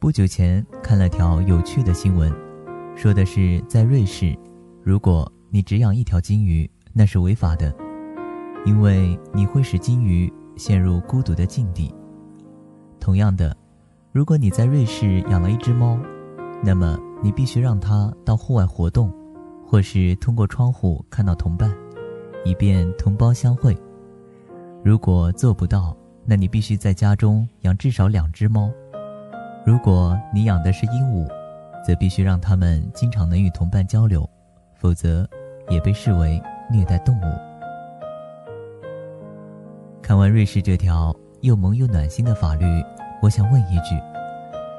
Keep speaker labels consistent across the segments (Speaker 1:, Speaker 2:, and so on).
Speaker 1: 不久前看了条有趣的新闻，说的是在瑞士，如果你只养一条金鱼，那是违法的，因为你会使金鱼陷入孤独的境地。同样的，如果你在瑞士养了一只猫，那么你必须让它到户外活动，或是通过窗户看到同伴，以便同胞相会。如果做不到，那你必须在家中养至少两只猫。如果你养的是鹦鹉，则必须让它们经常能与同伴交流，否则也被视为虐待动物。看完瑞士这条又萌又暖心的法律，我想问一句：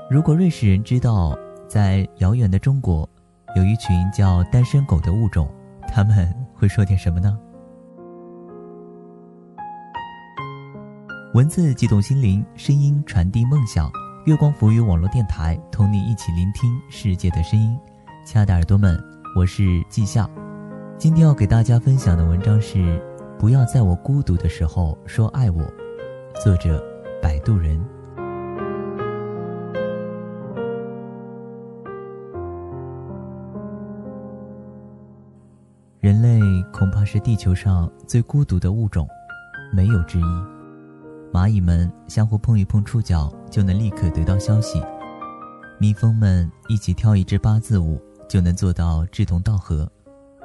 Speaker 1: 如果瑞士人知道在遥远的中国有一群叫单身狗的物种，他们会说点什么呢？文字激动心灵，声音传递梦想。月光浮语网络电台，同你一起聆听世界的声音。亲爱的耳朵们，我是季夏。今天要给大家分享的文章是《不要在我孤独的时候说爱我》，作者摆渡人。人类恐怕是地球上最孤独的物种，没有之一。蚂蚁们相互碰一碰触角，就能立刻得到消息；蜜蜂们一起跳一支八字舞，就能做到志同道合。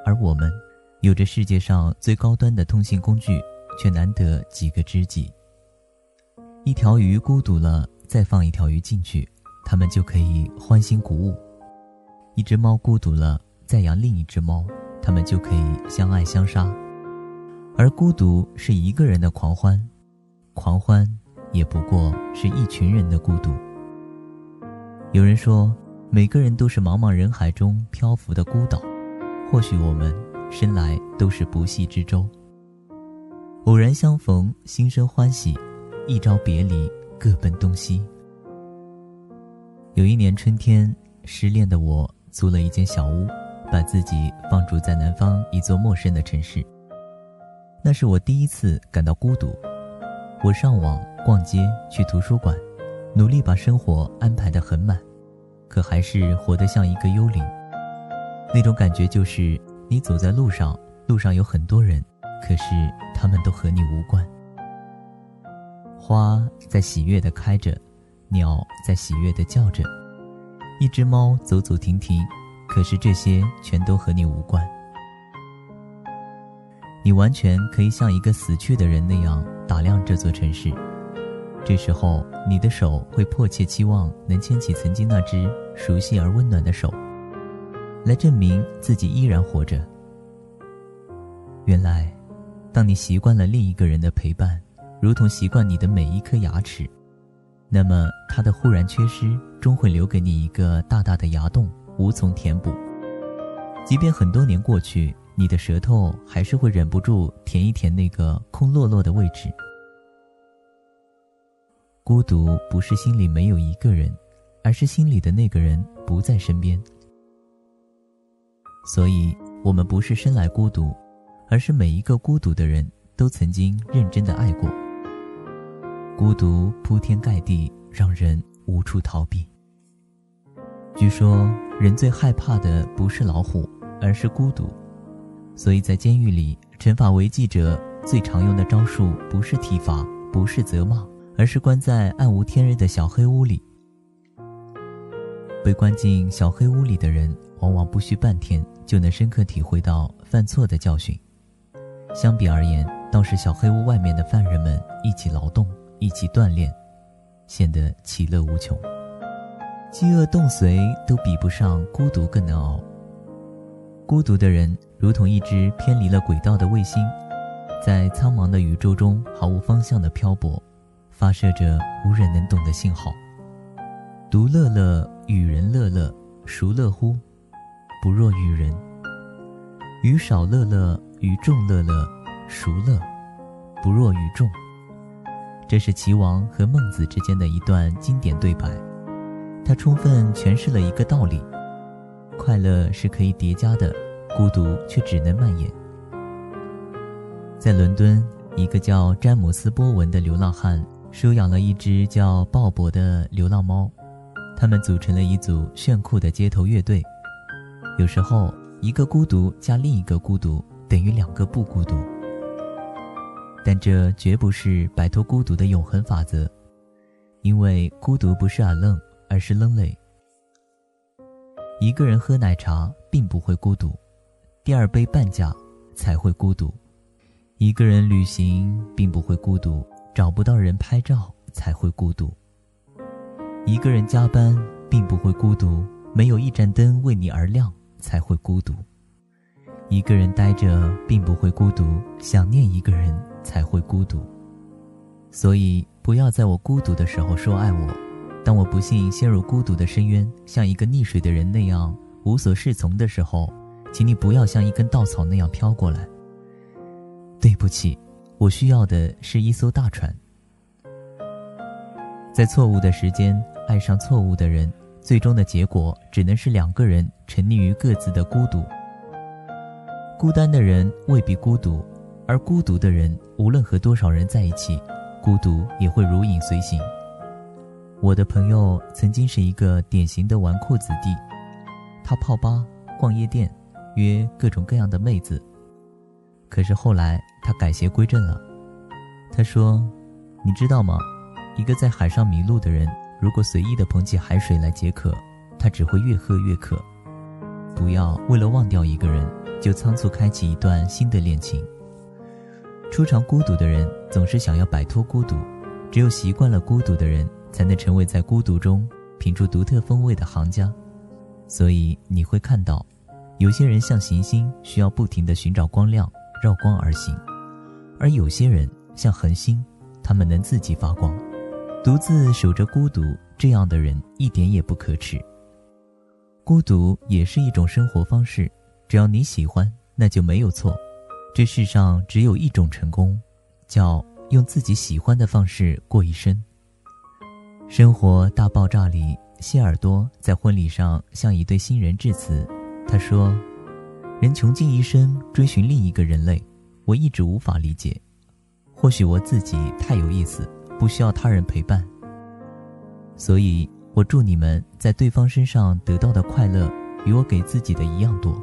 Speaker 1: 而我们，有着世界上最高端的通信工具，却难得几个知己。一条鱼孤独了，再放一条鱼进去，它们就可以欢欣鼓舞；一只猫孤独了，再养另一只猫，它们就可以相爱相杀。而孤独是一个人的狂欢。狂欢，也不过是一群人的孤独。有人说，每个人都是茫茫人海中漂浮的孤岛。或许我们生来都是不系之舟。偶然相逢，心生欢喜；一朝别离，各奔东西。有一年春天，失恋的我租了一间小屋，把自己放逐在南方一座陌生的城市。那是我第一次感到孤独。我上网、逛街、去图书馆，努力把生活安排得很满，可还是活得像一个幽灵。那种感觉就是，你走在路上，路上有很多人，可是他们都和你无关。花在喜悦地开着，鸟在喜悦地叫着，一只猫走走停停，可是这些全都和你无关。你完全可以像一个死去的人那样打量这座城市，这时候你的手会迫切期望能牵起曾经那只熟悉而温暖的手，来证明自己依然活着。原来，当你习惯了另一个人的陪伴，如同习惯你的每一颗牙齿，那么他的忽然缺失终会留给你一个大大的牙洞，无从填补。即便很多年过去。你的舌头还是会忍不住舔一舔那个空落落的位置。孤独不是心里没有一个人，而是心里的那个人不在身边。所以，我们不是生来孤独，而是每一个孤独的人都曾经认真的爱过。孤独铺天盖地，让人无处逃避。据说，人最害怕的不是老虎，而是孤独。所以在监狱里，陈法违纪者最常用的招数不是体罚，不是责骂，而是关在暗无天日的小黑屋里。被关进小黑屋里的人，往往不需半天就能深刻体会到犯错的教训。相比而言，倒是小黑屋外面的犯人们一起劳动，一起锻炼，显得其乐无穷。饥饿冻髓都比不上孤独更难熬。孤独的人。如同一只偏离了轨道的卫星，在苍茫的宇宙中毫无方向的漂泊，发射着无人能懂的信号。独乐乐，与人乐乐，孰乐乎？不若与人。与少乐乐，与众乐乐，孰乐？不若与众。这是齐王和孟子之间的一段经典对白，它充分诠释了一个道理：快乐是可以叠加的。孤独却只能蔓延。在伦敦，一个叫詹姆斯·波文的流浪汉收养了一只叫鲍勃的流浪猫。他们组成了一组炫酷的街头乐队。有时候，一个孤独加另一个孤独等于两个不孤独。但这绝不是摆脱孤独的永恒法则，因为孤独不是耳愣，而是愣累。一个人喝奶茶并不会孤独，第二杯半价才会孤独；一个人旅行并不会孤独，找不到人拍照才会孤独；一个人加班并不会孤独，没有一盏灯为你而亮才会孤独；一个人呆着并不会孤独，想念一个人才会孤独。所以，不要在我孤独的时候说爱我。当我不幸陷入孤独的深渊，像一个溺水的人那样无所适从的时候，请你不要像一根稻草那样飘过来。对不起，我需要的是一艘大船。在错误的时间爱上错误的人，最终的结果只能是两个人沉溺于各自的孤独。孤单的人未必孤独，而孤独的人无论和多少人在一起，孤独也会如影随形。我的朋友曾经是一个典型的纨绔子弟，他泡吧、逛夜店，约各种各样的妹子。可是后来他改邪归正了。他说：“你知道吗？一个在海上迷路的人，如果随意的捧起海水来解渴，他只会越喝越渴。不要为了忘掉一个人，就仓促开启一段新的恋情。初尝孤独的人总是想要摆脱孤独，只有习惯了孤独的人。”才能成为在孤独中品出独特风味的行家，所以你会看到，有些人像行星，需要不停地寻找光亮，绕光而行；而有些人像恒星，他们能自己发光。独自守着孤独，这样的人一点也不可耻。孤独也是一种生活方式，只要你喜欢，那就没有错。这世上只有一种成功，叫用自己喜欢的方式过一生。《生活大爆炸》里，谢耳朵在婚礼上向一对新人致辞。他说：“人穷尽一生追寻另一个人类，我一直无法理解。或许我自己太有意思，不需要他人陪伴。所以，我祝你们在对方身上得到的快乐，与我给自己的一样多。”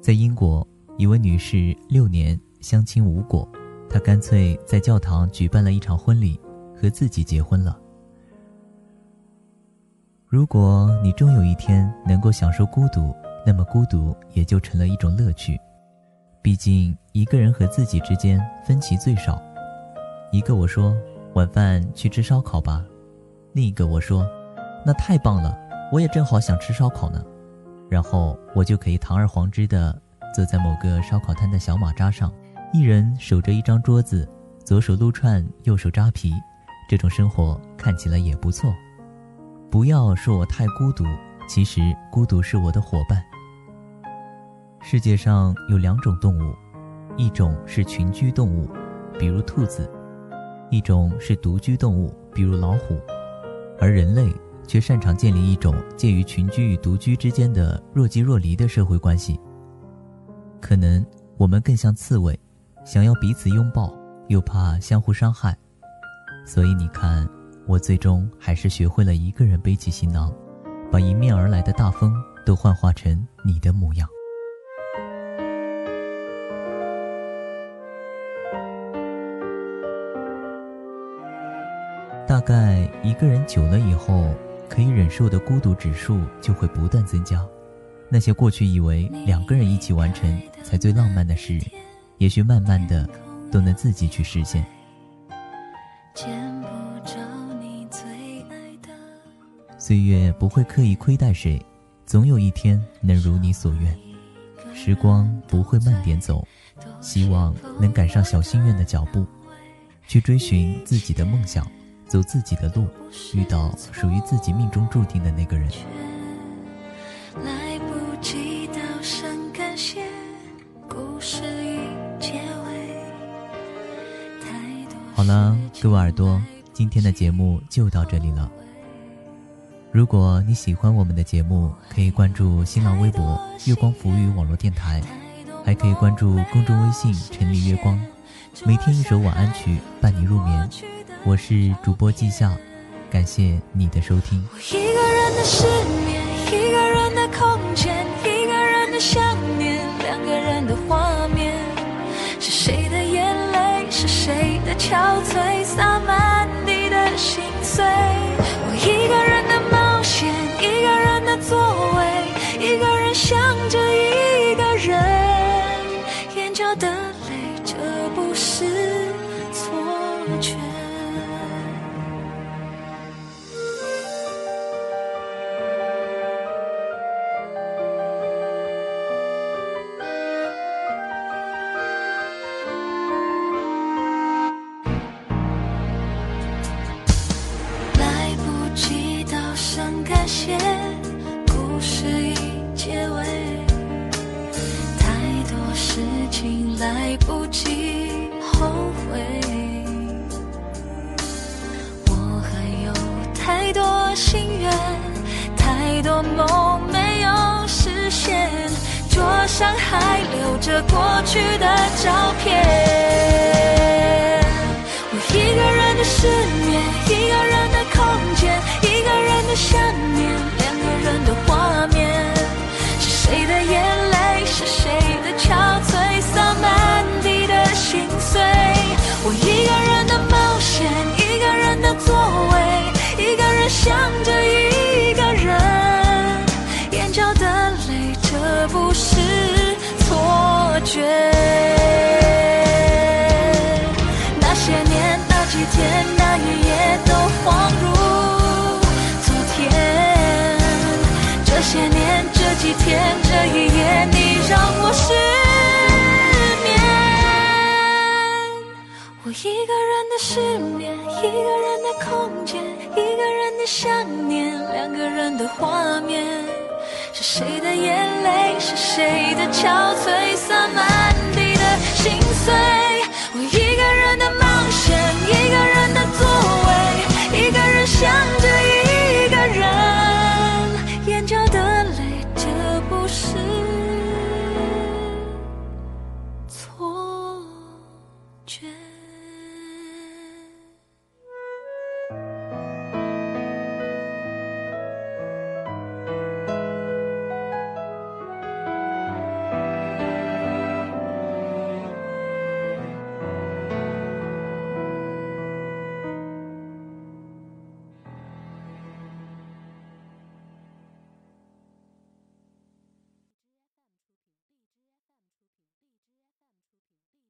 Speaker 1: 在英国，一位女士六年相亲无果，她干脆在教堂举办了一场婚礼，和自己结婚了。如果你终有一天能够享受孤独，那么孤独也就成了一种乐趣。毕竟一个人和自己之间分歧最少。一个我说晚饭去吃烧烤吧，另一个我说那太棒了，我也正好想吃烧烤呢。然后我就可以堂而皇之的坐在某个烧烤摊的小马扎上，一人守着一张桌子，左手撸串，右手扎皮，这种生活看起来也不错。不要说我太孤独，其实孤独是我的伙伴。世界上有两种动物，一种是群居动物，比如兔子；一种是独居动物，比如老虎。而人类却擅长建立一种介于群居与独居之间的若即若离的社会关系。可能我们更像刺猬，想要彼此拥抱，又怕相互伤害，所以你看。我最终还是学会了一个人背起行囊，把迎面而来的大风都幻化成你的模样。大概一个人久了以后，可以忍受的孤独指数就会不断增加。那些过去以为两个人一起完成才最浪漫的事，也许慢慢的都能自己去实现。岁月不会刻意亏待谁，总有一天能如你所愿。时光不会慢点走，希望能赶上小心愿的脚步，去追寻自己的梦想，走自己的路，遇到属于自己命中注定的那个人。来不及道声感谢，故事已结尾。好了，各位耳朵，今天的节目就到这里了。如果你喜欢我们的节目，可以关注新浪微博“月光浮语网络电台”，还可以关注公众微信“陈丽月光”，每天一首晚安曲伴你入眠。我是主播季笑，感谢你的收听。我一个
Speaker 2: 人的失眠，一个人的空间，一个人的想念，两个人的画面，是谁的眼泪，是谁的憔悴，洒满你的心碎。我却来不及道声感谢故事已结尾。太多事情来不及后悔。多梦没有实现桌上还留着过去的照片。我一个人的失眠一个人的失眠一个人的空间一个人的想念两个人的画面是谁的眼泪是谁的憔悴洒满？